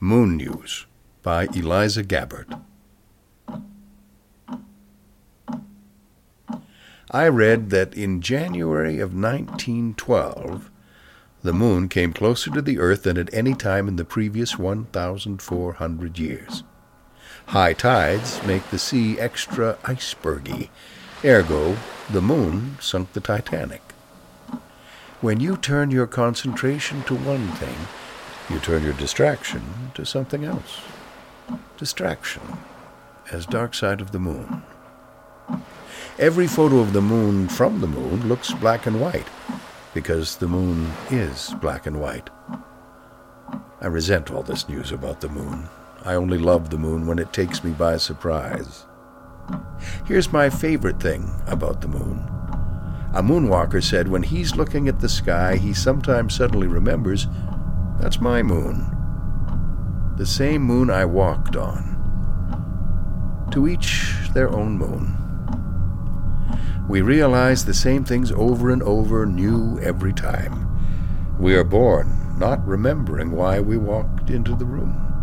Moon News by Elisa Gabbert. I read that in January of 1912, the moon came closer to the earth than at any time in the previous 1,400 years. High tides make the sea extra icebergy, ergo, the moon sunk the Titanic. When you turn your concentration to one thing, you turn your distraction to something else. Distraction, as dark side of the moon. Every photo of the moon from the moon looks black and white, because the moon is black and white. I resent all this news about the moon. I only love the moon when it takes me by surprise. Here's my favorite thing about the moon. A moonwalker said when he's looking at the sky, he sometimes suddenly remembers that's my moon. The same moon I walked on. To each their own moon. We realize the same things over and over, new every time. We are born not remembering why we walked into the room.